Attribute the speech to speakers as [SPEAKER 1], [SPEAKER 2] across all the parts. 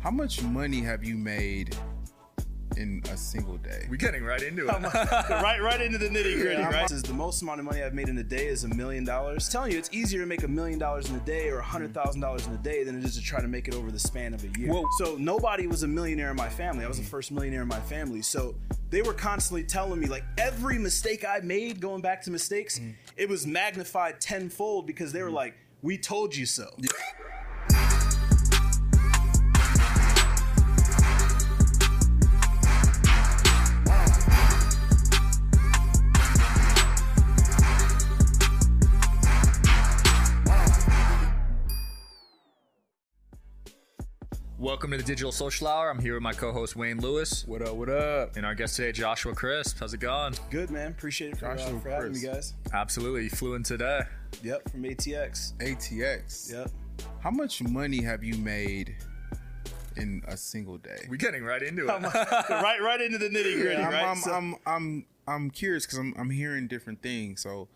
[SPEAKER 1] How much money have you made in a single day?
[SPEAKER 2] We're getting right into it.
[SPEAKER 3] right, right into the nitty gritty.
[SPEAKER 1] Yeah,
[SPEAKER 3] right,
[SPEAKER 1] I'm-
[SPEAKER 3] This is the most amount of money I've made in a day is a million dollars. Telling you, it's easier to make a million dollars in a day or a hundred thousand dollars in a day than it is to try to make it over the span of a year.
[SPEAKER 2] Whoa.
[SPEAKER 3] So nobody was a millionaire in my family. I was the mm. first millionaire in my family. So they were constantly telling me like every mistake I made, going back to mistakes, mm. it was magnified tenfold because they were mm. like, "We told you so."
[SPEAKER 2] Welcome to the Digital Social Hour. I'm here with my co-host Wayne Lewis
[SPEAKER 1] What up? What up?
[SPEAKER 2] and our guest today, Joshua Crisp. How's it going?
[SPEAKER 3] Good man, appreciate it for, uh,
[SPEAKER 1] Joshua
[SPEAKER 3] for having me,
[SPEAKER 1] Chris.
[SPEAKER 3] guys.
[SPEAKER 2] Absolutely, you flew in today.
[SPEAKER 3] Yep, from ATX.
[SPEAKER 1] ATX.
[SPEAKER 3] Yep.
[SPEAKER 1] How much money have you made in a single day?
[SPEAKER 2] We're getting right into it.
[SPEAKER 3] right, right into the nitty gritty.
[SPEAKER 1] I'm,
[SPEAKER 3] right.
[SPEAKER 1] I'm,
[SPEAKER 3] So-
[SPEAKER 1] I'm, I'm, I'm curious because I'm, I'm hearing different things. So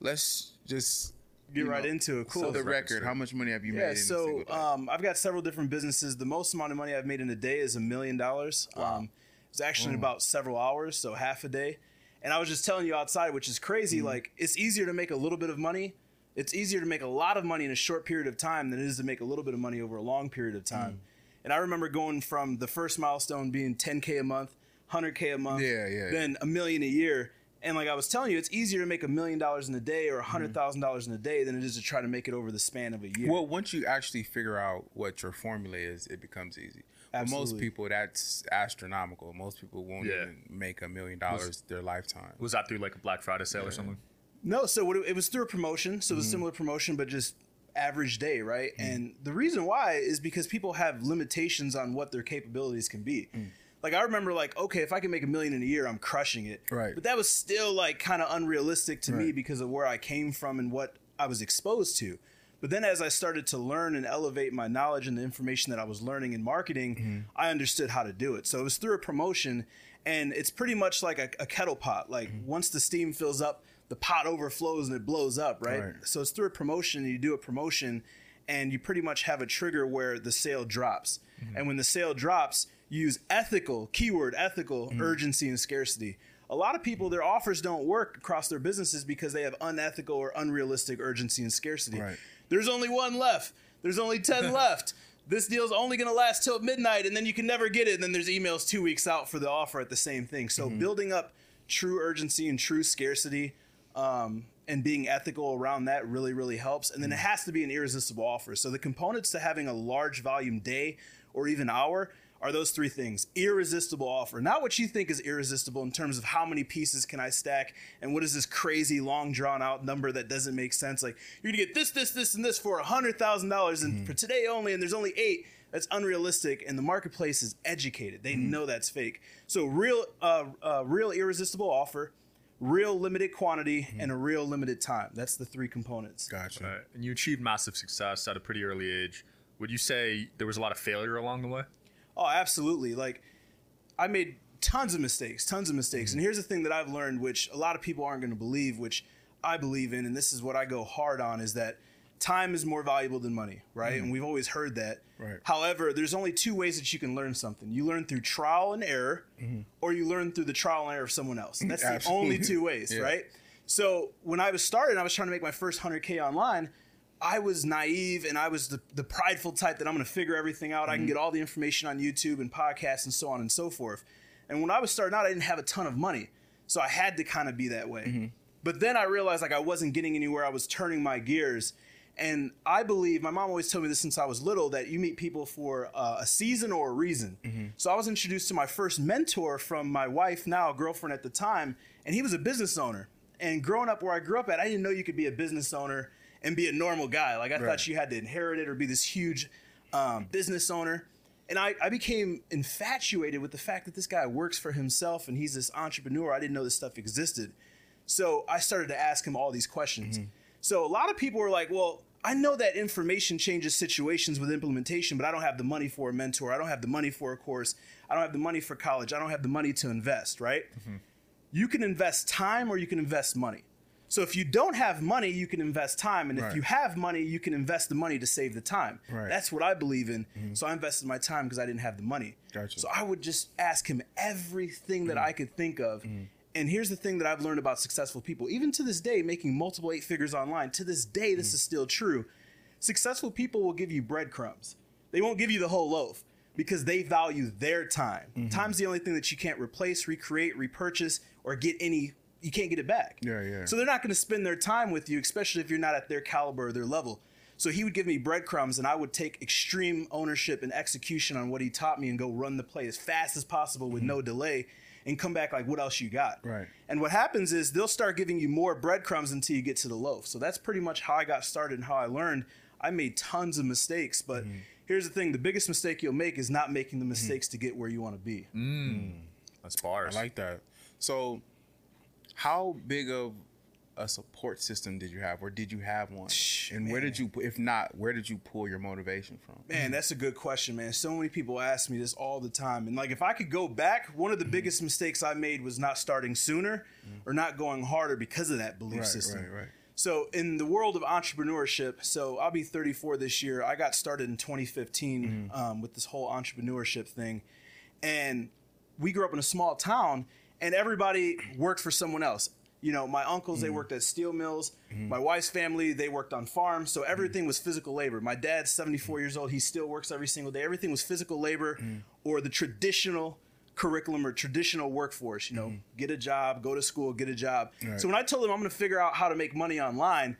[SPEAKER 1] let's just
[SPEAKER 3] Get
[SPEAKER 1] you
[SPEAKER 3] right into it. Cool.
[SPEAKER 1] For the
[SPEAKER 2] Record
[SPEAKER 1] record, how much money have you made?
[SPEAKER 3] Yeah,
[SPEAKER 1] in a
[SPEAKER 3] so um, I've got several different businesses. The most amount of money I've made in a day is a million dollars. Um, It's actually in about several hours, so half a day. And I was just telling you outside, which is crazy. Like it's easier to make a little bit of money. It's easier to make a lot of money in a short period of time than it is to make a little bit of money over a long period of time. And I remember going from the first milestone being 10k a month, 100k a month,
[SPEAKER 1] Yeah, yeah.
[SPEAKER 3] then a million a year. And like I was telling you, it's easier to make a million dollars in a day or a hundred mm-hmm. thousand dollars in a day than it is to try to make it over the span of a year.
[SPEAKER 1] Well, once you actually figure out what your formula is, it becomes easy. For most
[SPEAKER 3] Absolutely.
[SPEAKER 1] people, that's astronomical. Most people won't
[SPEAKER 2] Yeah.
[SPEAKER 1] even make a million dollars their lifetime.
[SPEAKER 2] Was that through like a Black Friday sale or something?
[SPEAKER 3] No, so what it, it was through a promotion. So it was mm-hmm. similar promotion, but just average day, right? Mm-hmm. And the reason why is because people have limitations on what their capabilities can be. Mm. Like I remember, like okay, if I can make a million in a year, I'm crushing it.
[SPEAKER 1] Right.
[SPEAKER 3] But that was still like kind of unrealistic to me because of where I came from and what I was exposed to. But then as I started to learn and elevate my knowledge and the information that I was learning in marketing, mm-hmm. I understood how to do it. So it was through a promotion and it's pretty much like a, a kettle pot. Like mm-hmm. once the steam fills up, the pot overflows and it blows up, right?
[SPEAKER 1] Right.
[SPEAKER 3] So it's through a promotion, you do a promotion and you pretty much have a trigger where the sale drops. Mm-hmm. And when the sale drops, use ethical, keyword ethical, hmm. urgency and scarcity. A lot of people, their offers don't work across their businesses because they have unethical or unrealistic urgency and scarcity.
[SPEAKER 1] Right.
[SPEAKER 3] There's only one left. There's only 10 left. This deal's only going to last till midnight and then you can never get it. And then there's emails two weeks out for the offer at the same thing. So hmm. building up true urgency and true scarcity um, and being ethical around that really, really helps. And then it hmm. has to be an irresistible offer. So the components to having a large volume day or even hour are those three things. Irresistible offer. Not what you think is irresistible in terms of how many pieces can i stack and what is this crazy long drawn out number that doesn't make sense. Like you're gonna get this this this and this for a hundred thousand dollars and for today only and there's only eight. That's unrealistic and the marketplace is educated. They know that's fake. So real uh, uh, real irresistible offer real limited quantity and a real limited time. That's the three components.
[SPEAKER 1] Gotcha.
[SPEAKER 2] Right. And you achieved massive success at a pretty early age. Would you say there was a lot of failure along the way?
[SPEAKER 3] Oh, absolutely. Like I made tons of mistakes, tons of mistakes. And mm-hmm. here's the thing that I've learned which a lot of people aren't going to believe, which I believe in and this is what I go hard on is that time is more valuable than money, right? And mm-hmm. we've always heard that.
[SPEAKER 1] Right.
[SPEAKER 3] However, there's only two ways that you can learn something. You learn through trial and error mm-hmm. or you learn through the trial and error of someone else. That's the only two ways,
[SPEAKER 1] Yeah.
[SPEAKER 3] right? So, when I was starting, I was trying to make my first 100k online. I was naive and I was the, the prideful type that I'm going to figure everything out. I can mm-hmm. get all the information on YouTube and podcasts and so on and so forth. And when I was starting out, I didn't have a ton of money. So I had to kind of be that way. Mm-hmm. But then I realized like I wasn't getting anywhere. I was turning my gears. And I believe, my mom always told me this since I was little, that you meet people for uh, a season or a reason. Mm-hmm. So I was introduced to my first mentor from my wife, now girlfriend at the time, and he was a business owner. And growing up where I grew up at, I didn't know you could be a business owner and be a normal guy. Like I
[SPEAKER 1] Right.
[SPEAKER 3] thought you had to inherit it or be this huge um, business owner. And I, I became infatuated with the fact that this guy works for himself and he's this entrepreneur. I didn't know this stuff existed. So I started to ask him all these questions. So a lot of people were like, well, I know that information changes situations with implementation, but I don't have the money for a mentor. I don't have the money for a course. I don't have the money for college. I don't have the money to invest, right? You can invest time or you can invest money. So if you don't have money, you can invest time, and if you have money, you can invest the money to save the time.
[SPEAKER 1] Right.
[SPEAKER 3] That's what I believe in. So I invested my time because I didn't have the money.
[SPEAKER 1] Gotcha.
[SPEAKER 3] So I would just ask him everything that I could think of.
[SPEAKER 1] Mm-hmm.
[SPEAKER 3] And here's the thing that I've learned about successful people, even to this day, making multiple eight figures online. To this day, this
[SPEAKER 1] Mm-hmm.
[SPEAKER 3] is still true. Successful people will give you breadcrumbs. They won't give you the whole loaf because they value their time.
[SPEAKER 1] Mm-hmm.
[SPEAKER 3] Time's the only thing that you can't replace, recreate, repurchase, or get any. You can't get it back.
[SPEAKER 1] Yeah, yeah.
[SPEAKER 3] So they're not going to spend their time with you, especially if you're not at their caliber or their level. So he would give me breadcrumbs, and I would take extreme ownership and execution on what he taught me, and go run the play as fast as possible with no delay, and come back like, "What else you got?"
[SPEAKER 1] Mm-hmm. Right.
[SPEAKER 3] And what happens is they'll start giving you more breadcrumbs until you get to the loaf. So that's pretty much how I got started and how I learned. I made tons of mistakes, but
[SPEAKER 1] Mm-hmm.
[SPEAKER 3] here's the thing: the biggest mistake you'll make is not making the mistakes to get where you want to be.
[SPEAKER 2] That's bars.
[SPEAKER 1] I like that. So, how big of a support system did you have, or did you have one?
[SPEAKER 3] Shh,
[SPEAKER 1] And where
[SPEAKER 3] man.
[SPEAKER 1] did you, if not, where did you pull your motivation from?
[SPEAKER 3] Man, that's a good question, man. So many people ask me this all the time. And like if I could go back, one of the mm-hmm. biggest mistakes I made was not starting sooner mm-hmm. or not going harder because of that belief
[SPEAKER 1] Right,
[SPEAKER 3] system.
[SPEAKER 1] right, right.
[SPEAKER 3] So in the world of entrepreneurship, so I'll be 34 this year. I got started in 2015 mm-hmm. um, with this whole entrepreneurship thing, and we grew up in a small town, and everybody worked for someone else. You know, my uncles they mm. worked at steel mills. Mm-hmm. My wife's family they worked on farms. So everything mm. was physical labor. My dad's 74 mm. years old. He still works every single day. Everything was physical labor, or the traditional curriculum or traditional workforce. You know, mm-hmm. get a job, go to school, get a job.
[SPEAKER 1] Right.
[SPEAKER 3] So when I told them I'm going to figure out how to make money online,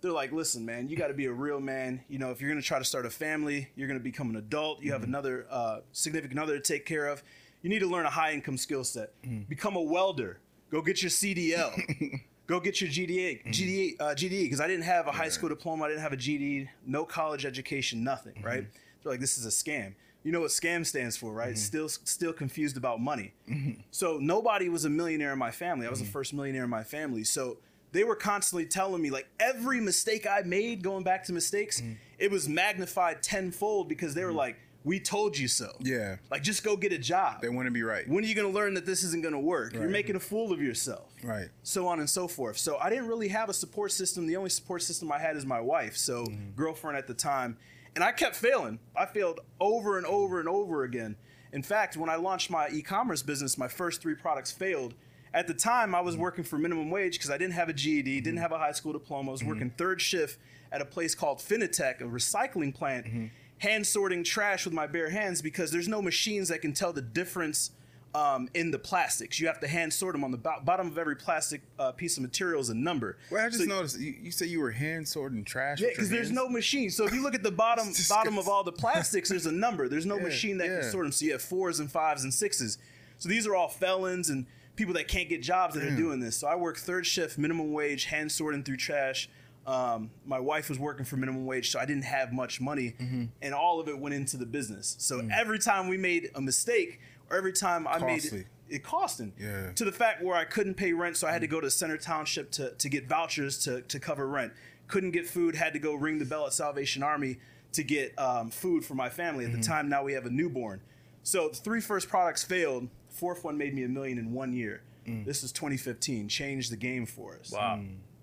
[SPEAKER 3] they're like, listen, man, you got to be a real man. You know, if you're going to try to start a family, you're going to become an adult, you have mm-hmm. another uh, significant other to take care of. You need to learn a high income skill set. Mm. Become a welder. Go get your CDL. Go get your GDA, mm. GDA, uh, GDE, because I didn't have a high school diploma, I didn't have a GED, no college education, nothing, mm-hmm. right? They're like, this is a scam. You know what scam stands for, right? Mm-hmm. Still, still confused about money. Mm-hmm. So nobody was a millionaire in my family. I was the first millionaire in my family. So they were constantly telling me like every mistake I made, going back to mistakes, mm. it was magnified tenfold because they were like, "We told you so."
[SPEAKER 1] Yeah.
[SPEAKER 3] Like just go get a job.
[SPEAKER 1] They want to be right.
[SPEAKER 3] when are you going to learn that this isn't going to work? You're making a fool of yourself.
[SPEAKER 1] Right.
[SPEAKER 3] So on and so forth. So I didn't really have a support system. The only support system I had is my wife, so mm-hmm. girlfriend at the time. And I kept failing. I failed over and over and over again. In fact, when I launched my e-commerce business, my first three products failed. At the time, I was mm-hmm. working for minimum wage because I didn't have a GED, didn't mm-hmm. have a high school diploma. I was working third shift at a place called Finitech, a recycling plant, hand sorting trash with my bare hands because there's no machines that can tell the difference um, in the plastics. You have to hand sort them on the bo- bottom of every plastic uh, piece of material is a number.
[SPEAKER 1] Well, I just
[SPEAKER 3] So-
[SPEAKER 1] noticed you, you said you were hand sorting trash.
[SPEAKER 3] Yeah, because there's no machine. So if you look at the bottom bottom of all the plastics, there's a number. There's no
[SPEAKER 1] Yeah,
[SPEAKER 3] machine that
[SPEAKER 1] yeah.
[SPEAKER 3] can sort them. So you have fours and fives and sixes. So these are all felons and people that can't get jobs that are doing this. So I work third shift, minimum wage, hand sorting through trash. Um, my wife was working for minimum wage, so I didn't have much money,
[SPEAKER 1] Mm-hmm.
[SPEAKER 3] and all of it went into the business. So
[SPEAKER 1] Mm.
[SPEAKER 3] every time we made a mistake, or every time I made
[SPEAKER 1] Costly.
[SPEAKER 3] it, it costing.
[SPEAKER 1] Yeah.
[SPEAKER 3] To the fact where I couldn't pay rent, so I had to go to Center Township to, to get vouchers to, to cover rent. Couldn't get food, had to go ring the bell at Salvation Army to get um, food for my family. At the time, now we have a newborn. So the three first products failed. Fourth one made me a million in one year. This was 2015. Changed the game for us.
[SPEAKER 2] Wow.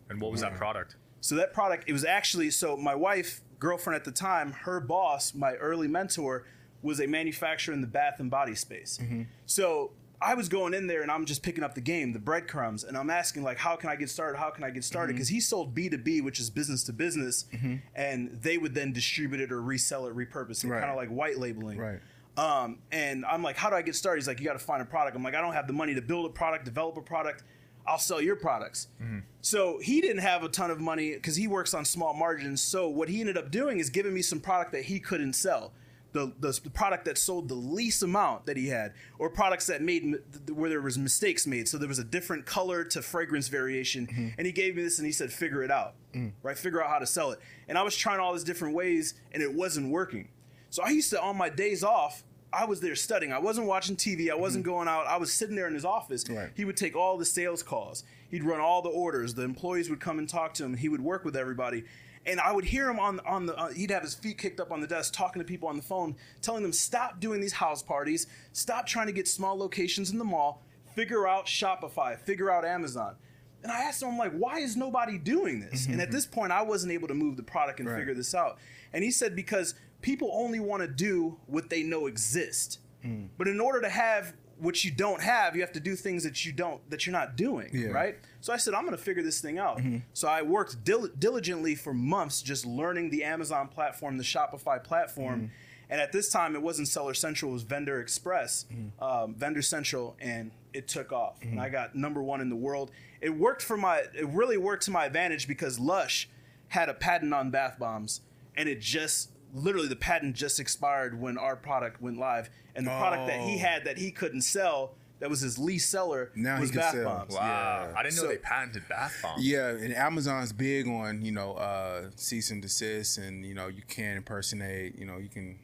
[SPEAKER 2] And what was that product?
[SPEAKER 3] So that product, it was actually so my wife, girlfriend at the time, her boss, my early mentor, was a manufacturer in the bath and body space. Mm-hmm. So I was going in there and I'm just picking up the game, the breadcrumbs, and I'm asking like, how can I get started? How can I get started? Mm-hmm. Because he sold B two B, which is business to business, mm-hmm. and they would then distribute it or resell it, repurpose it,
[SPEAKER 1] Right.
[SPEAKER 3] kind of like white labeling.
[SPEAKER 1] Right.
[SPEAKER 3] Um, and I'm like, how do I get started? He's like, you got to find a product. I'm like, I don't have the money to build a product, develop a product. I'll sell your products. Mm-hmm. So he didn't have a ton of money because he works on small margins. So what he ended up doing is giving me some product that he couldn't sell. The, the, the product that sold the least amount that he had, or products that made where there was mistakes made. So there was a different color to fragrance variation, mm-hmm. and he gave me this and he said, "Figure it out, mm. right? Figure out how to sell it." And I was trying all these different ways, and it wasn't working. So I used to, on my days off, I was there studying. I wasn't watching TV. I wasn't going out. I was sitting there in his office.
[SPEAKER 1] Right.
[SPEAKER 3] He would take all the sales calls. He'd run all the orders. The employees would come and talk to him. He would work with everybody. And I would hear him on on the. Uh, he'd have his feet kicked up on the desk, talking to people on the phone, telling them stop doing these house parties, stop trying to get small locations in the mall, figure out Shopify, figure out Amazon. And I asked him, I'm like, why is nobody doing this? And at this point, I wasn't able to move the product and
[SPEAKER 1] Right.
[SPEAKER 3] figure this out. And he said, because people only want to do what they know exist.
[SPEAKER 1] Mm.
[SPEAKER 3] But in order to have what you don't have, you have to do things that you don't that you're not doing,
[SPEAKER 1] Yeah. Mm-hmm.
[SPEAKER 3] right? So I said, I'm going to figure this thing out. So I worked dil- diligently for months just learning the Amazon platform, the Shopify platform.
[SPEAKER 1] Mm-hmm.
[SPEAKER 3] And at this time, it wasn't Seller Central, it was Vendor Express,
[SPEAKER 1] Mm-hmm.
[SPEAKER 3] um, Vendor Central, and it took off. And I got number one in the world. It worked for my, it really worked to my advantage because Lush had a patent on bath bombs, and it just, literally, the patent just expired when our product went live. And the product that he
[SPEAKER 1] Oh.
[SPEAKER 3] had that he couldn't sell, that was his least seller,
[SPEAKER 1] Now he
[SPEAKER 3] was
[SPEAKER 1] can
[SPEAKER 3] bath
[SPEAKER 1] sell.
[SPEAKER 3] bombs.
[SPEAKER 2] Wow.
[SPEAKER 1] Yeah.
[SPEAKER 2] I didn't know
[SPEAKER 3] So-
[SPEAKER 2] they patented bath bombs.
[SPEAKER 1] Yeah, and Amazon's big on you know uh, cease and desist, and you know you can't impersonate. You know you can.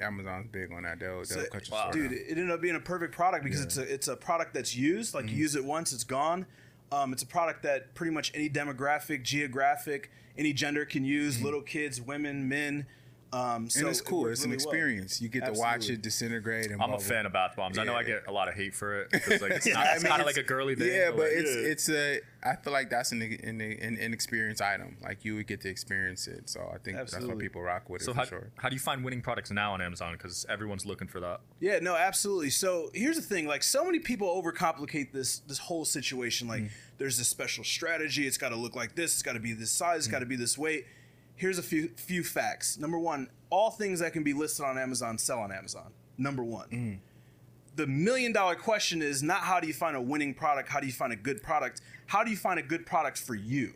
[SPEAKER 1] Amazon's big on that. They'll, they'll
[SPEAKER 3] So-
[SPEAKER 1] cut you
[SPEAKER 2] wow.
[SPEAKER 1] short.
[SPEAKER 3] dude it ended up being a perfect product because it's a it's a product that's used like you
[SPEAKER 1] Mm-hmm.
[SPEAKER 3] use it once it's gone um, it's a product that pretty much any demographic geographic any gender can use little kids women men um, so
[SPEAKER 1] and it's cool.
[SPEAKER 3] worked
[SPEAKER 1] It's an
[SPEAKER 3] really well.
[SPEAKER 1] experience. You get to watch it disintegrate. And
[SPEAKER 2] I'm a fan of bath bombs. I know I get a lot of hate for it because like it's, not,
[SPEAKER 1] I
[SPEAKER 2] it's kind of like a girly thing.
[SPEAKER 1] Yeah, but
[SPEAKER 2] like-
[SPEAKER 1] it's
[SPEAKER 3] Yeah.
[SPEAKER 1] it's a. I feel like that's an an, an inexperienced item. Like you would get to experience it. So I think that's
[SPEAKER 3] Absolutely.
[SPEAKER 1] why people rock with it
[SPEAKER 2] so
[SPEAKER 1] for
[SPEAKER 2] how,
[SPEAKER 1] sure.
[SPEAKER 2] how do you find winning products now on Amazon? Because everyone's looking for that.
[SPEAKER 3] Yeah, no, absolutely. So here's the thing: like, so many people overcomplicate this this whole situation. Like,
[SPEAKER 1] Mm.
[SPEAKER 3] there's this special strategy. It's got to look like this. It's got to be this size. It's got to
[SPEAKER 1] Mm.
[SPEAKER 3] be this weight. Here's a few few facts. Number one: all things that can be listed on Amazon sell on Amazon. Number one.
[SPEAKER 1] Mm.
[SPEAKER 3] The million dollar question is not how do you find a winning product? How do you find a good product? How do you find a good product for you?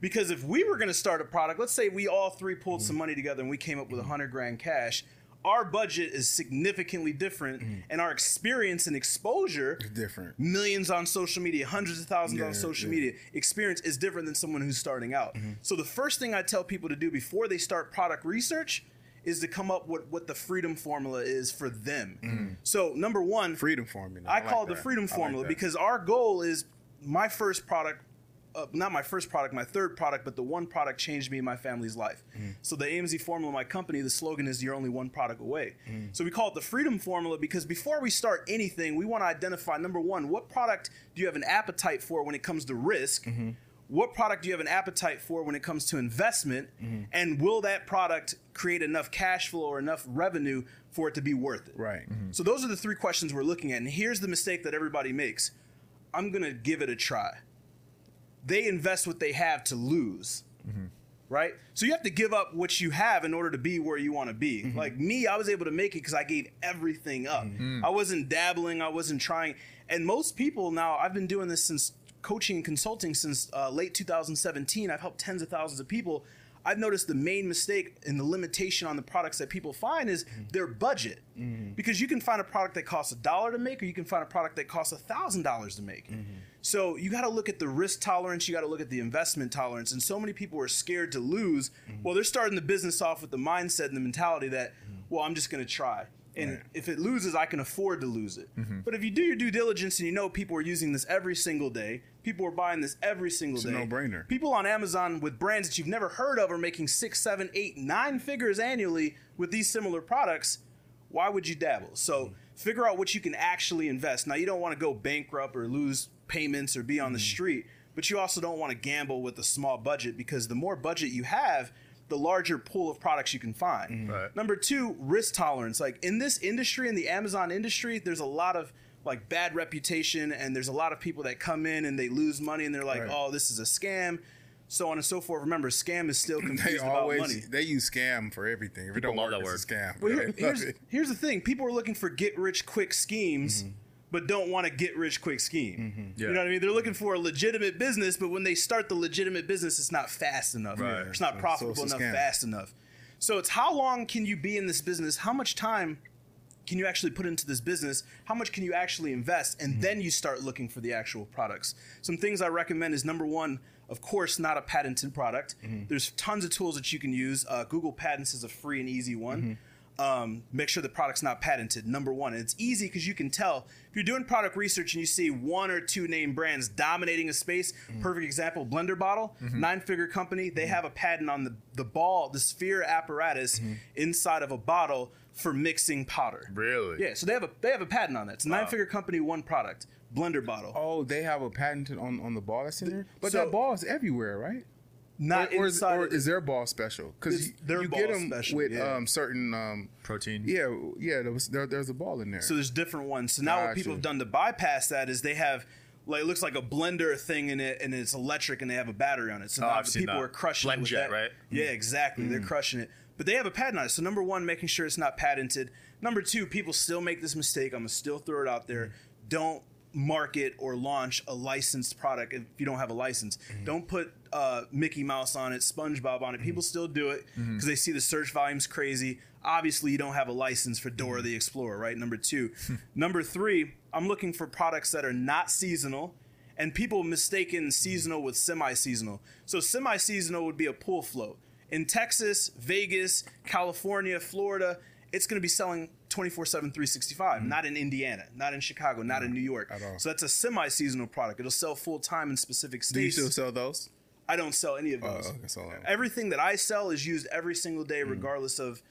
[SPEAKER 3] Because if we were going to start a product, let's say we all three pulled some money together and we came up with a hundred grand cash, our budget is significantly different, and our experience and exposure,
[SPEAKER 1] It's different.
[SPEAKER 3] millions on social media, hundreds of thousands on social
[SPEAKER 1] yeah.
[SPEAKER 3] media, experience is different than someone who's starting out.
[SPEAKER 1] Mm-hmm.
[SPEAKER 3] So the first thing I tell people to do before they start product research is to come up with what the freedom formula is for them. So number one,
[SPEAKER 1] Freedom formula.
[SPEAKER 3] I,
[SPEAKER 1] like
[SPEAKER 3] call it the freedom
[SPEAKER 1] I like
[SPEAKER 3] formula because our goal is my first product, uh, not my first product, my third product, but the one product changed me and my family's life.
[SPEAKER 1] Mm-hmm.
[SPEAKER 3] So the AMZ formula, my company, the slogan is "You're only one product away."
[SPEAKER 1] Mm-hmm.
[SPEAKER 3] So we call it the freedom formula because before we start anything, we want to identify number one, what product do you have an appetite for when it comes to risk.
[SPEAKER 1] Mm-hmm.
[SPEAKER 3] What product do you have an appetite for when it comes to investment?
[SPEAKER 1] Mm-hmm.
[SPEAKER 3] And will that product create enough cash flow or enough revenue for it to be worth it?
[SPEAKER 1] Right.
[SPEAKER 3] So those are the three questions we're looking at. And here's the mistake that everybody makes. I'm going to give it a try. They invest what they have to lose. Right? So you have to give up what you have in order to be where you want to be. Mm-hmm. Like me, I was able to make it because I gave everything up. Mm-hmm. Mm. I wasn't dabbling, I wasn't trying. And most people now, I've been doing this since coaching and consulting since uh, late 2017. I've helped tens of thousands of people. I've noticed the main mistake and the limitation on the products that people find is mm-hmm. their budget. Mm-hmm. Because you can find a product that costs a dollar to make, or you can find a product that costs a thousand dollars to make. Mm-hmm. So you got to look at the risk tolerance, you got to look at the investment tolerance. And so many people are scared to lose. Well, they're starting the business off with the mindset and the mentality that, well, I'm just going to try. And
[SPEAKER 1] Right.
[SPEAKER 3] if it loses, I can afford to lose it. Mm-hmm. But if you do your due diligence and you know people are using this every single day, people are buying this every single
[SPEAKER 1] a
[SPEAKER 3] day.
[SPEAKER 1] no-brainer.
[SPEAKER 3] People on Amazon with brands that you've never heard of are making six, seven, eight, nine figures annually with these similar products. Why would you dabble? So mm-hmm. figure out what you can actually invest. Now you don't want to go bankrupt or lose payments or be on the mm-hmm. street, but you also don't want to gamble with a small budget because the more budget you have, the larger pool of products you can find.
[SPEAKER 2] Right.
[SPEAKER 3] Number two, risk tolerance. Like in this industry, in the Amazon industry, there's a lot of like bad reputation, and there's a lot of people that come in and they lose money, and they're like,
[SPEAKER 1] Right.
[SPEAKER 3] "Oh, this is a scam," so on and so forth. Remember, scam is still
[SPEAKER 1] They
[SPEAKER 3] confused about money.
[SPEAKER 1] they use scam for everything. If it don't
[SPEAKER 2] love
[SPEAKER 1] work,
[SPEAKER 2] that
[SPEAKER 1] it's a scam.
[SPEAKER 3] Well, here- here's, here's the thing: people are looking for get rich quick schemes,
[SPEAKER 1] Mm-hmm.
[SPEAKER 3] But don't want to get rich quick scheme. Mm-hmm.
[SPEAKER 2] Yeah.
[SPEAKER 3] You know what I mean? They're looking mm-hmm. for a legitimate business, but when they start the legitimate business, it's not fast enough.
[SPEAKER 2] Right.
[SPEAKER 3] It's not profitable
[SPEAKER 1] so it's
[SPEAKER 3] enough, fast enough. So it's how long can you be in this business? How much time can you actually put into this business? How much can you actually invest? And mm-hmm. then you start looking for the actual products. Some things I recommend is number one, of course, not a patented product. There's tons of tools that you can use. Uh, Google Patents is a free and easy one. Um, make sure the product's not patented. Number one, and it's easy because you can tell if you're doing product research and you see one or two name brands dominating a space. Mm. Perfect example: Blender Bottle, mm-hmm. nine-figure company. They mm-hmm. have a patent on the the ball, the sphere apparatus mm-hmm. inside of a bottle for mixing powder.
[SPEAKER 2] Really?
[SPEAKER 3] Yeah, so they have a they have a patent on that. It's a nine-figure company, one product. blender bottle.
[SPEAKER 1] Oh, they have a patent on, on the ball that's in there, but
[SPEAKER 3] So-
[SPEAKER 1] that ball is everywhere, right?
[SPEAKER 3] Not
[SPEAKER 1] or, is,
[SPEAKER 3] inside.
[SPEAKER 1] or
[SPEAKER 3] of
[SPEAKER 1] is their ball special? Because
[SPEAKER 3] It's their
[SPEAKER 1] you
[SPEAKER 3] ball
[SPEAKER 1] get them
[SPEAKER 3] special,
[SPEAKER 1] with
[SPEAKER 3] yeah.
[SPEAKER 1] um, certain. Um,
[SPEAKER 2] Protein.
[SPEAKER 1] yeah, yeah. There was there, there's a ball in there.
[SPEAKER 3] So there's different ones. So now what people have done to bypass that is they have like it looks like a blender thing in it and it's electric and they have a battery on it. So
[SPEAKER 2] Oh,
[SPEAKER 3] now the people
[SPEAKER 2] that.
[SPEAKER 3] are crushing it with
[SPEAKER 2] BlendJet,
[SPEAKER 3] that.
[SPEAKER 2] right?
[SPEAKER 3] Yeah, exactly. They're crushing it. But they have a patent on it. So number one, making sure it's not patented. Number two, people still make this mistake. I'm gonna still throw it out there. Don't market or launch a licensed product if you don't have a license. Don't put uh, Mickey Mouse on it, SpongeBob on it. People mm-hmm. still do it mm-hmm. because they see the search volume's crazy. Obviously, you don't have a license for Dora mm-hmm. the Explorer, right? Number two. Hmm. Number three, I'm looking for products that are not seasonal and people mistaken seasonal with semi-seasonal. So semi-seasonal would be a pool float. In Texas, Vegas, California, Florida, it's going to be selling 24/7 365, not in Indiana, not in Chicago, not in New York. So that's a semi-seasonal product. It'll sell full time in specific
[SPEAKER 1] Do you
[SPEAKER 3] states.
[SPEAKER 1] still sell those?
[SPEAKER 3] I don't sell any of
[SPEAKER 1] Oh,
[SPEAKER 3] those.
[SPEAKER 1] okay, so, um,
[SPEAKER 3] Everything that I sell is used every single day,
[SPEAKER 1] Mm.
[SPEAKER 3] regardless of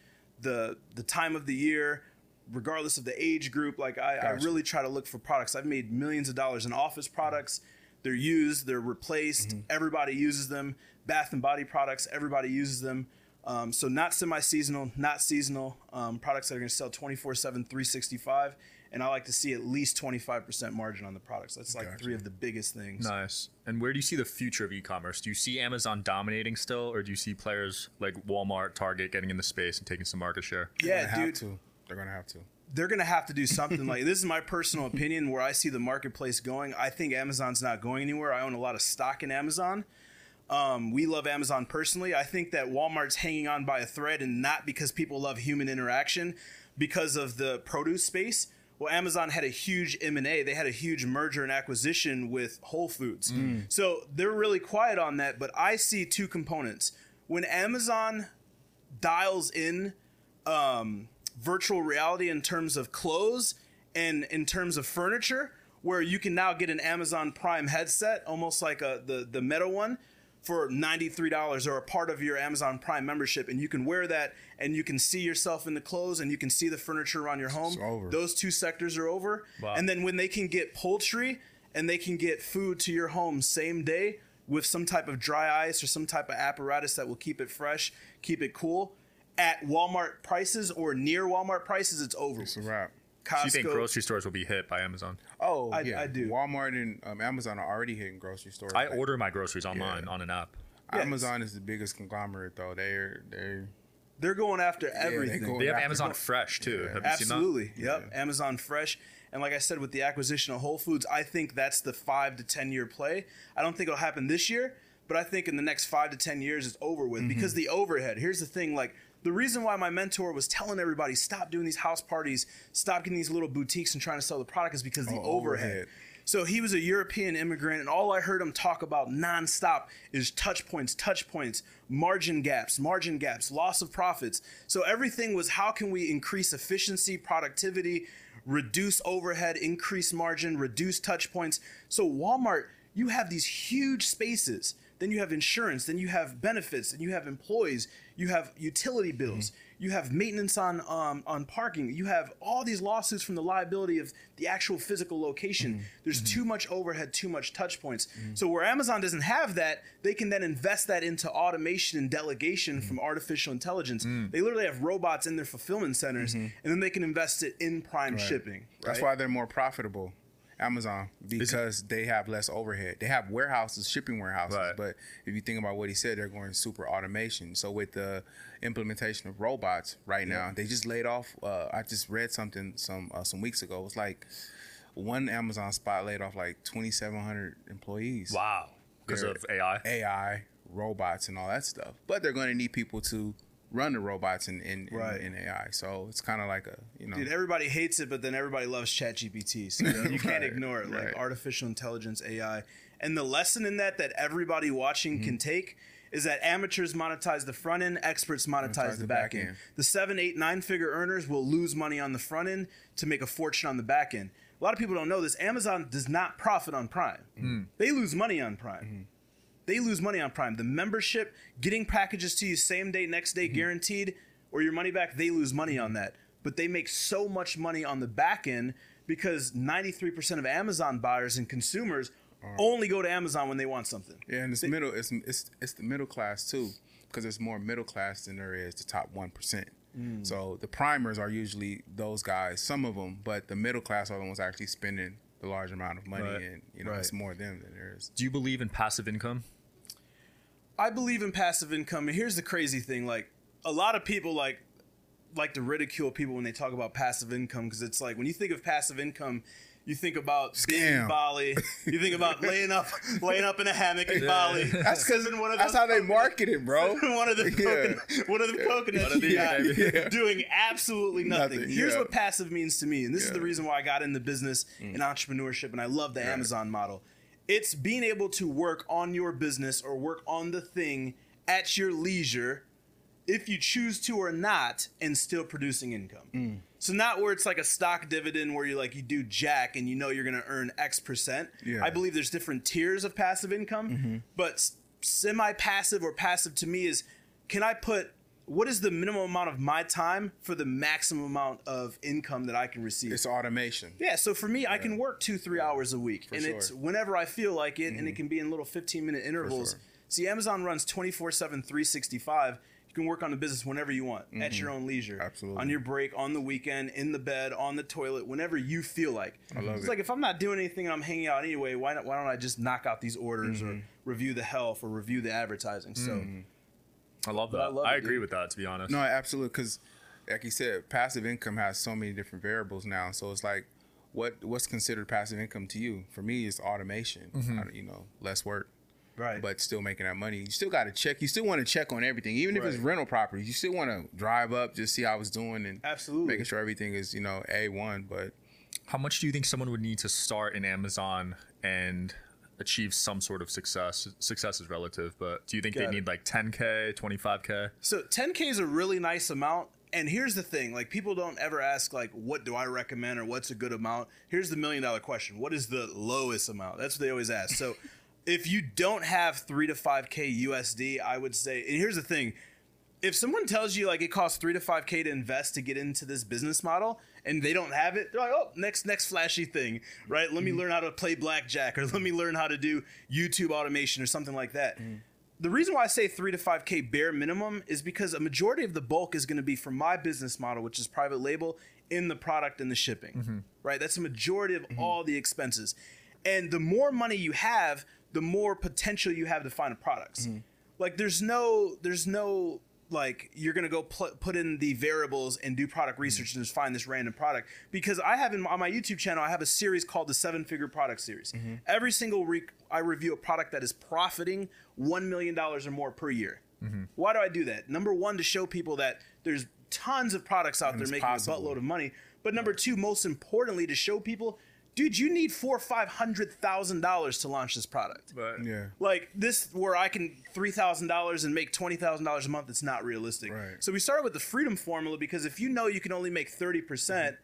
[SPEAKER 3] the the time of the year, regardless of the age group. Like I, I really try to look for products. I've made millions of dollars in office products. They're used, they're replaced.
[SPEAKER 1] Mm-hmm.
[SPEAKER 3] Everybody uses them. Bath and body products, everybody uses them. Um, so not semi-seasonal, not seasonal um, products that are going to sell 24/7, 365. And I like to see at least 25% margin on the products. That's like
[SPEAKER 1] Gotcha.
[SPEAKER 3] three of the biggest things.
[SPEAKER 2] Nice. And where do you see the future of e-commerce? Do you see Amazon dominating still, or do you see players like Walmart, Target getting in the space and taking some market share?
[SPEAKER 1] They're
[SPEAKER 3] Yeah,
[SPEAKER 1] gonna have
[SPEAKER 3] dude.
[SPEAKER 1] to. They're gonna have to.
[SPEAKER 3] they're gonna have to do something like this is my personal opinion where I see the marketplace going. I think Amazon's not going anywhere. I own a lot of stock in Amazon. Um, we love Amazon personally. I think that Walmart's hanging on by a thread, and not because people love human interaction, because of the produce space. Well, Amazon had a huge M and A. They had a huge merger and acquisition with Whole Foods. So they're really quiet on that. But I see two components. When Amazon dials in um, virtual reality in terms of clothes and in terms of furniture, where you can now get an Amazon Prime headset, almost like a the the Meta one, for ninety three dollars or a part of your Amazon Prime membership, and you can wear that and you can see yourself in the clothes and you can see the furniture around your home. Those two sectors are over,
[SPEAKER 2] Wow.
[SPEAKER 3] and then when they can get poultry and they can get food to your home same day with some type of dry ice or some type of apparatus that will keep it fresh, keep it cool at Walmart prices or near Walmart prices, it's over.
[SPEAKER 1] It's a wrap.
[SPEAKER 2] Do you think grocery stores will be hit by Amazon?
[SPEAKER 1] Oh,
[SPEAKER 3] I-
[SPEAKER 1] yeah.
[SPEAKER 3] I do.
[SPEAKER 1] Walmart and um, Amazon are already hitting grocery stores.
[SPEAKER 2] I
[SPEAKER 1] Like,
[SPEAKER 2] order my groceries online on an app.
[SPEAKER 3] Yes.
[SPEAKER 1] Amazon is the biggest conglomerate, though. They're they're
[SPEAKER 3] They're going after
[SPEAKER 1] they
[SPEAKER 3] everything.
[SPEAKER 1] go-
[SPEAKER 2] They have
[SPEAKER 1] Yeah.
[SPEAKER 2] Amazon Fresh too.
[SPEAKER 1] Yeah.
[SPEAKER 2] Have you seen that?
[SPEAKER 3] Absolutely. Yep. Amazon Fresh. And like I said, with the acquisition of Whole Foods, I think that's the five to 10 year play. I don't think it'll happen this year, but I think in the next five to 10 years it's over with because the overhead. Here's the thing like, the reason why my mentor was telling everybody stop doing these house parties, stop getting these little boutiques and trying to sell the product is because the
[SPEAKER 1] Oh,
[SPEAKER 3] overhead.
[SPEAKER 1] overhead.
[SPEAKER 3] So he was a European immigrant, and all I heard him talk about nonstop is touch points, touch points, margin gaps, margin gaps, loss of profits. So everything was how can we increase efficiency, productivity, reduce overhead, increase margin, reduce touch points. So Walmart, you have these huge spaces. Then you have insurance, then you have benefits, then you have employees, you have utility bills, mm-hmm. you have maintenance on um, on parking, you have all these lawsuits from the liability of the actual physical location. Mm-hmm. There's mm-hmm. too much overhead, too much touch points. So where Amazon doesn't have that, they can then invest that into automation and delegation from artificial intelligence. Mm. They literally have robots in their fulfillment centers, and then they can invest it in prime shipping.
[SPEAKER 1] That's why they're more profitable. Amazon because they have less overhead. They have warehouses, shipping warehouses,
[SPEAKER 2] Right.
[SPEAKER 1] but if you think about what he said, they're going super automation. So with the implementation of robots right now, they just laid off. Uh, I just read something some uh, some weeks ago. It was like one Amazon spot laid off like twenty seven hundred employees.
[SPEAKER 2] Wow. Because of AI.
[SPEAKER 1] AI, robots, and all that stuff. But they're going to need people to run the robots in in, in,
[SPEAKER 3] Right.
[SPEAKER 1] in AI. So it's kind of like a you know.
[SPEAKER 3] Dude, everybody hates it, but then everybody loves ChatGPT. So you, know, you can't ignore it. Like
[SPEAKER 1] right.
[SPEAKER 3] artificial intelligence, AI. And the lesson in that that everybody watching
[SPEAKER 1] Mm-hmm.
[SPEAKER 3] can take is that amateurs monetize the front end, experts monetize, the, back, end. The seven, eight, nine figure earners will lose money on the front end to make a fortune on the back end. A lot of people don't know this. Amazon does not profit on Prime.
[SPEAKER 1] Mm-hmm.
[SPEAKER 3] They lose money on Prime. They lose money on Prime. The membership, getting packages to you same day, next
[SPEAKER 1] Mm-hmm.
[SPEAKER 3] day, guaranteed, or your money back, they lose money on that. But they make so much money on the back end because 93% of Amazon buyers and consumers only go to Amazon when they want something.
[SPEAKER 1] Yeah, and it's middle. It's it's it's the middle class too, because there's more middle class than there is the top one percent.
[SPEAKER 3] Mm.
[SPEAKER 1] So the primers are usually those guys, some of them, but the middle class are the ones actually spending the large amount of money,
[SPEAKER 2] Right.
[SPEAKER 1] and you know
[SPEAKER 3] Right.
[SPEAKER 1] it's more them than there is.
[SPEAKER 2] Do you believe in passive income?
[SPEAKER 3] I believe in passive income, and here's the crazy thing: like a lot of people like like to ridicule people when they talk about passive income because it's like when you think of passive income, you think about being in
[SPEAKER 1] Scam.
[SPEAKER 3] Bali, you think about laying up laying up in a hammock in Bali.
[SPEAKER 1] That's because
[SPEAKER 3] Sipping one of
[SPEAKER 1] that's how they market it, bro.
[SPEAKER 3] one of the
[SPEAKER 1] Yeah.
[SPEAKER 3] one of the coconuts
[SPEAKER 2] One of
[SPEAKER 3] you
[SPEAKER 2] these,
[SPEAKER 3] got.
[SPEAKER 1] Yeah.
[SPEAKER 3] doing absolutely nothing.
[SPEAKER 1] Nothing,
[SPEAKER 3] Here's
[SPEAKER 1] yeah.
[SPEAKER 3] what passive means to me, and this is the reason why I got into business mm. and entrepreneurship, and I love the. Amazon model. It's being able to work on your business or work on the thing at your leisure, if you choose to or not, and still producing income.
[SPEAKER 1] Mm.
[SPEAKER 3] So not where it's like a stock dividend where you like you do jack and you know you're going to earn X percent.
[SPEAKER 1] Yeah.
[SPEAKER 3] I believe there's different tiers of passive income, but semi passive or passive to me is can I put what is the minimum amount of my time for the maximum amount of income that I can receive?
[SPEAKER 1] It's automation.
[SPEAKER 3] yeah, so for me, I can work two, three hours a week, and it's
[SPEAKER 1] sure. Mm-hmm.
[SPEAKER 3] whenever I feel like it, and it can be in little 15 minute intervals.
[SPEAKER 1] sure.
[SPEAKER 3] See, Amazon runs 24 7, 365. You can work on the business whenever you want, at your own leisure.
[SPEAKER 1] Mm-hmm. Absolutely.
[SPEAKER 3] On your break, on the weekend, in the bed, on the toilet, whenever you feel like.
[SPEAKER 1] I love
[SPEAKER 3] it's
[SPEAKER 1] it.
[SPEAKER 3] like if I'm not doing anything and I'm hanging out anyway, why, not, why don't I just knock out these orders
[SPEAKER 1] Mm-hmm.
[SPEAKER 3] or review the health or review the advertising? So.
[SPEAKER 2] I love that.
[SPEAKER 3] I
[SPEAKER 2] I,
[SPEAKER 3] love it,
[SPEAKER 2] agree
[SPEAKER 3] dude.
[SPEAKER 2] with that. To be honest,
[SPEAKER 1] No, absolutely. Because, like you said, passive income has so many different variables now. So it's like, what what's considered passive income to you? For me, it's automation.
[SPEAKER 3] Mm-hmm.
[SPEAKER 1] You know, less work,
[SPEAKER 3] Right.
[SPEAKER 1] but still making that money. You still got to check. You still want to check on everything, even if it's rental property. You still want to drive up, just see how it's doing, and
[SPEAKER 3] Absolutely.
[SPEAKER 1] making sure everything is you know a one. But
[SPEAKER 2] how much do you think someone would need to start in Amazon and achieve some sort of success? Success is relative, but do you think
[SPEAKER 3] Got
[SPEAKER 2] they
[SPEAKER 3] it.
[SPEAKER 2] need like 10k, 25k?
[SPEAKER 3] So 10k is a really nice amount. And here's the thing, like people don't ever ask like what do I recommend or what's a good amount. Here's the million dollar question. What is the lowest amount? That's what they always ask. So if you don't have 3 to 5k USD, I would say and here's the thing. If someone tells you like it costs 3 to 5k to invest to get into this business model and they don't have it, they're like, "Oh, next next flashy thing, right? Let me mm-hmm. learn how to play blackjack or let me learn how to do YouTube automation or something like that." Mm. the reason why I say three to five K bare minimum is because a majority of the bulk is going to be from my business model, which is private label, in the product and the shipping. Mm-hmm. Right? That's a majority of mm-hmm. all the expenses. And the more money you have, the more potential you have to find products. Like there's no there's no like you're gonna go pl- put in the variables and do product research mm-hmm. and just find this random product because I have in on my YouTube channel I have a series called the Seven Figure Product Series. Mm-hmm. Every single week I review a product that is profiting one million dollars or more per year. Mm-hmm. Why do I do that? Number one, to show people that there's tons of products out there making
[SPEAKER 1] possible.
[SPEAKER 3] a buttload of money. But number two, most importantly, to show people, dude, you need four or five hundred thousand dollars to launch this product.
[SPEAKER 2] But
[SPEAKER 1] yeah,
[SPEAKER 3] Like this, where I can three thousand dollars and make twenty thousand dollars a month, it's not realistic.
[SPEAKER 1] Right.
[SPEAKER 3] So we started with the freedom formula because if you know you can only make thirty percent,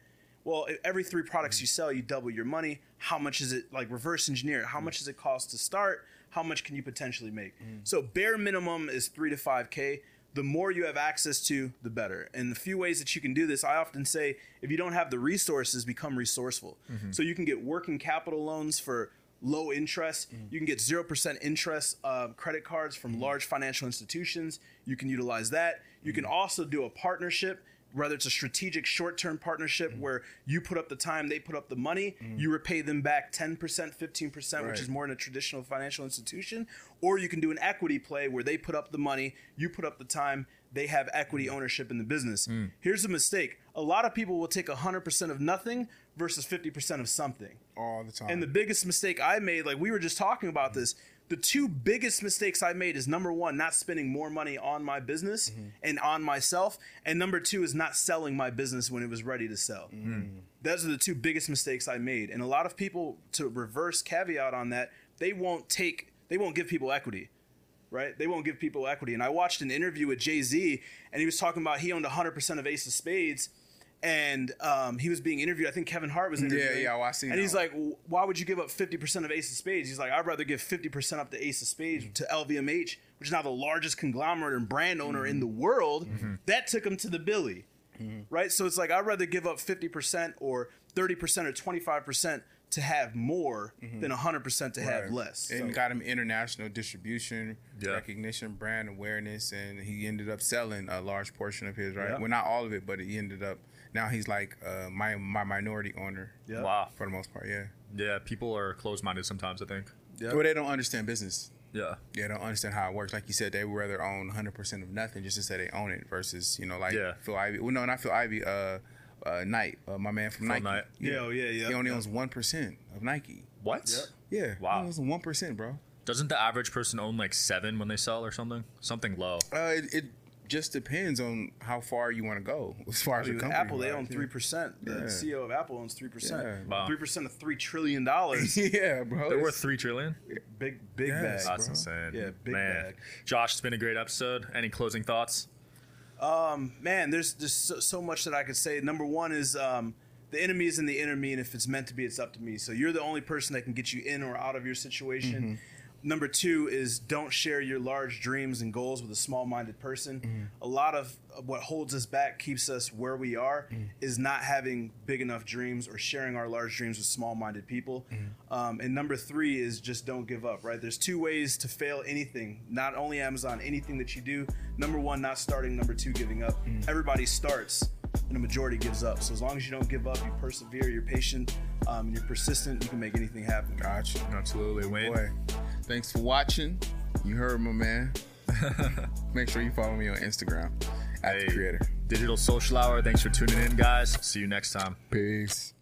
[SPEAKER 3] well, e- every three products you sell, you double your money. How much is it? Like reverse engineer. it. How much does it cost to start? How much can you potentially make? Mm-hmm. So bare minimum is three to five k. The more you have access to, the better. And the few ways that you can do this, I often say, if you don't have the resources, become resourceful. Mm-hmm. So you can get working capital loans for low interest. Mm. You can get 0% interest uh, credit cards from mm. large financial institutions. You can utilize that. You can mm. also do a partnership, whether it's a strategic short term partnership mm. where you put up the time, they put up the money, mm. you repay them back 10%, 15%, which is more in a traditional financial institution. Or you can do an equity play where they put up the money, you put up the time, they have equity mm. ownership in the business. Here's a mistake a lot of people will take 100% of nothing versus 50% of something.
[SPEAKER 1] all the time.
[SPEAKER 3] And the biggest mistake I made, like we were just talking about this, the two biggest mistakes I made is number one, not spending more money on my business mm-hmm. and on myself. And number two is not selling my business when it was ready to sell. Mm-hmm. Those are the two biggest mistakes I made. And a lot of people, to reverse caveat on that, they won't take, they won't give people equity right? They won't give people equity. And I watched an interview with Jay Z, and he was talking about he owned 100% of Ace of Spades, and um, he was being interviewed. I think Kevin Hart was interviewing.
[SPEAKER 1] yeah, well, I seen
[SPEAKER 3] And
[SPEAKER 1] that
[SPEAKER 3] he's
[SPEAKER 1] one.
[SPEAKER 3] like, "Why would you give up 50% of Ace of Spades?" He's like, "I'd rather give 50% up to Ace of Spades to LVMH, which is now the largest conglomerate and brand owner in mm-hmm. the world." Mm-hmm. That took him to the Billy. Mm-hmm. Right, so it's like I'd rather give up fifty percent or 30% or 25% to have more than 100% to have less.
[SPEAKER 1] And
[SPEAKER 3] So-
[SPEAKER 1] got him international distribution,
[SPEAKER 2] Yeah.
[SPEAKER 1] recognition, brand awareness, and he ended up selling a large portion of his. Right,
[SPEAKER 3] Yeah.
[SPEAKER 1] well, not all of it, but he ended up. Now he's like uh, my my minority owner
[SPEAKER 3] Yeah.
[SPEAKER 2] Wow.
[SPEAKER 1] for the most part. Yeah.
[SPEAKER 2] Yeah, people are closed-minded sometimes. I think.
[SPEAKER 3] Yeah.
[SPEAKER 1] Well, they don't understand business.
[SPEAKER 2] Yeah.
[SPEAKER 1] Yeah, they don't understand how it works. Like you said, they would rather own 100% of nothing just to say they own it versus, you know, like
[SPEAKER 2] Yeah.
[SPEAKER 1] Phil Ivey. Well, no, not Phil Ivey. Uh, uh, Knight, uh, my man from
[SPEAKER 2] Phil
[SPEAKER 1] Nike.
[SPEAKER 2] Knight.
[SPEAKER 3] Yeah, oh, yeah, yeah.
[SPEAKER 1] He only
[SPEAKER 3] yeah.
[SPEAKER 1] owns 1% of Nike.
[SPEAKER 2] What?
[SPEAKER 3] Yeah.
[SPEAKER 1] Yeah.
[SPEAKER 2] Wow.
[SPEAKER 1] He owns 1%, bro.
[SPEAKER 2] Doesn't the average person own like seven when they sell or something? Something low.
[SPEAKER 1] Uh, it, it just depends on how far you want to go as far as
[SPEAKER 3] Dude,
[SPEAKER 1] the company.
[SPEAKER 3] Apple, they own three percent. The
[SPEAKER 1] Yeah.
[SPEAKER 3] CEO of Apple owns three percent. Three percent of three trillion dollars.
[SPEAKER 1] yeah, bro.
[SPEAKER 2] They're worth three trillion.
[SPEAKER 3] big, big
[SPEAKER 1] Yes.
[SPEAKER 3] bag.
[SPEAKER 2] That's
[SPEAKER 1] bro.
[SPEAKER 2] insane.
[SPEAKER 3] Yeah, big
[SPEAKER 2] Man.
[SPEAKER 3] bag.
[SPEAKER 2] Josh, it's been a great episode. Any closing thoughts?
[SPEAKER 3] Um, man, there's just so, so much that I could say. Number one is um, the enemy is in the enemy, and if it's meant to be, it's up to me. So you're the only person that can get you in or out of your situation. Number two is don't share your large dreams and goals with a small-minded person. A lot of what holds us back, keeps us where we are, is not having big enough dreams or sharing our large dreams with small-minded people. Um, and number three is just don't give up. Right? There's two ways to fail anything. Not only Amazon, anything that you do. Number one, not starting. Number two, giving up. Everybody starts and the majority gives up. So as long as you don't give up, you persevere, you're patient, um, and you're persistent, you can make anything happen.
[SPEAKER 1] Gotcha.
[SPEAKER 2] Absolutely. Wayne.
[SPEAKER 1] Thanks for watching. You heard my man. Make sure you follow me on Instagram at
[SPEAKER 2] Hey,
[SPEAKER 1] the creator.
[SPEAKER 2] Digital Social Hour. Thanks for tuning in, guys. See you next time.
[SPEAKER 1] Peace.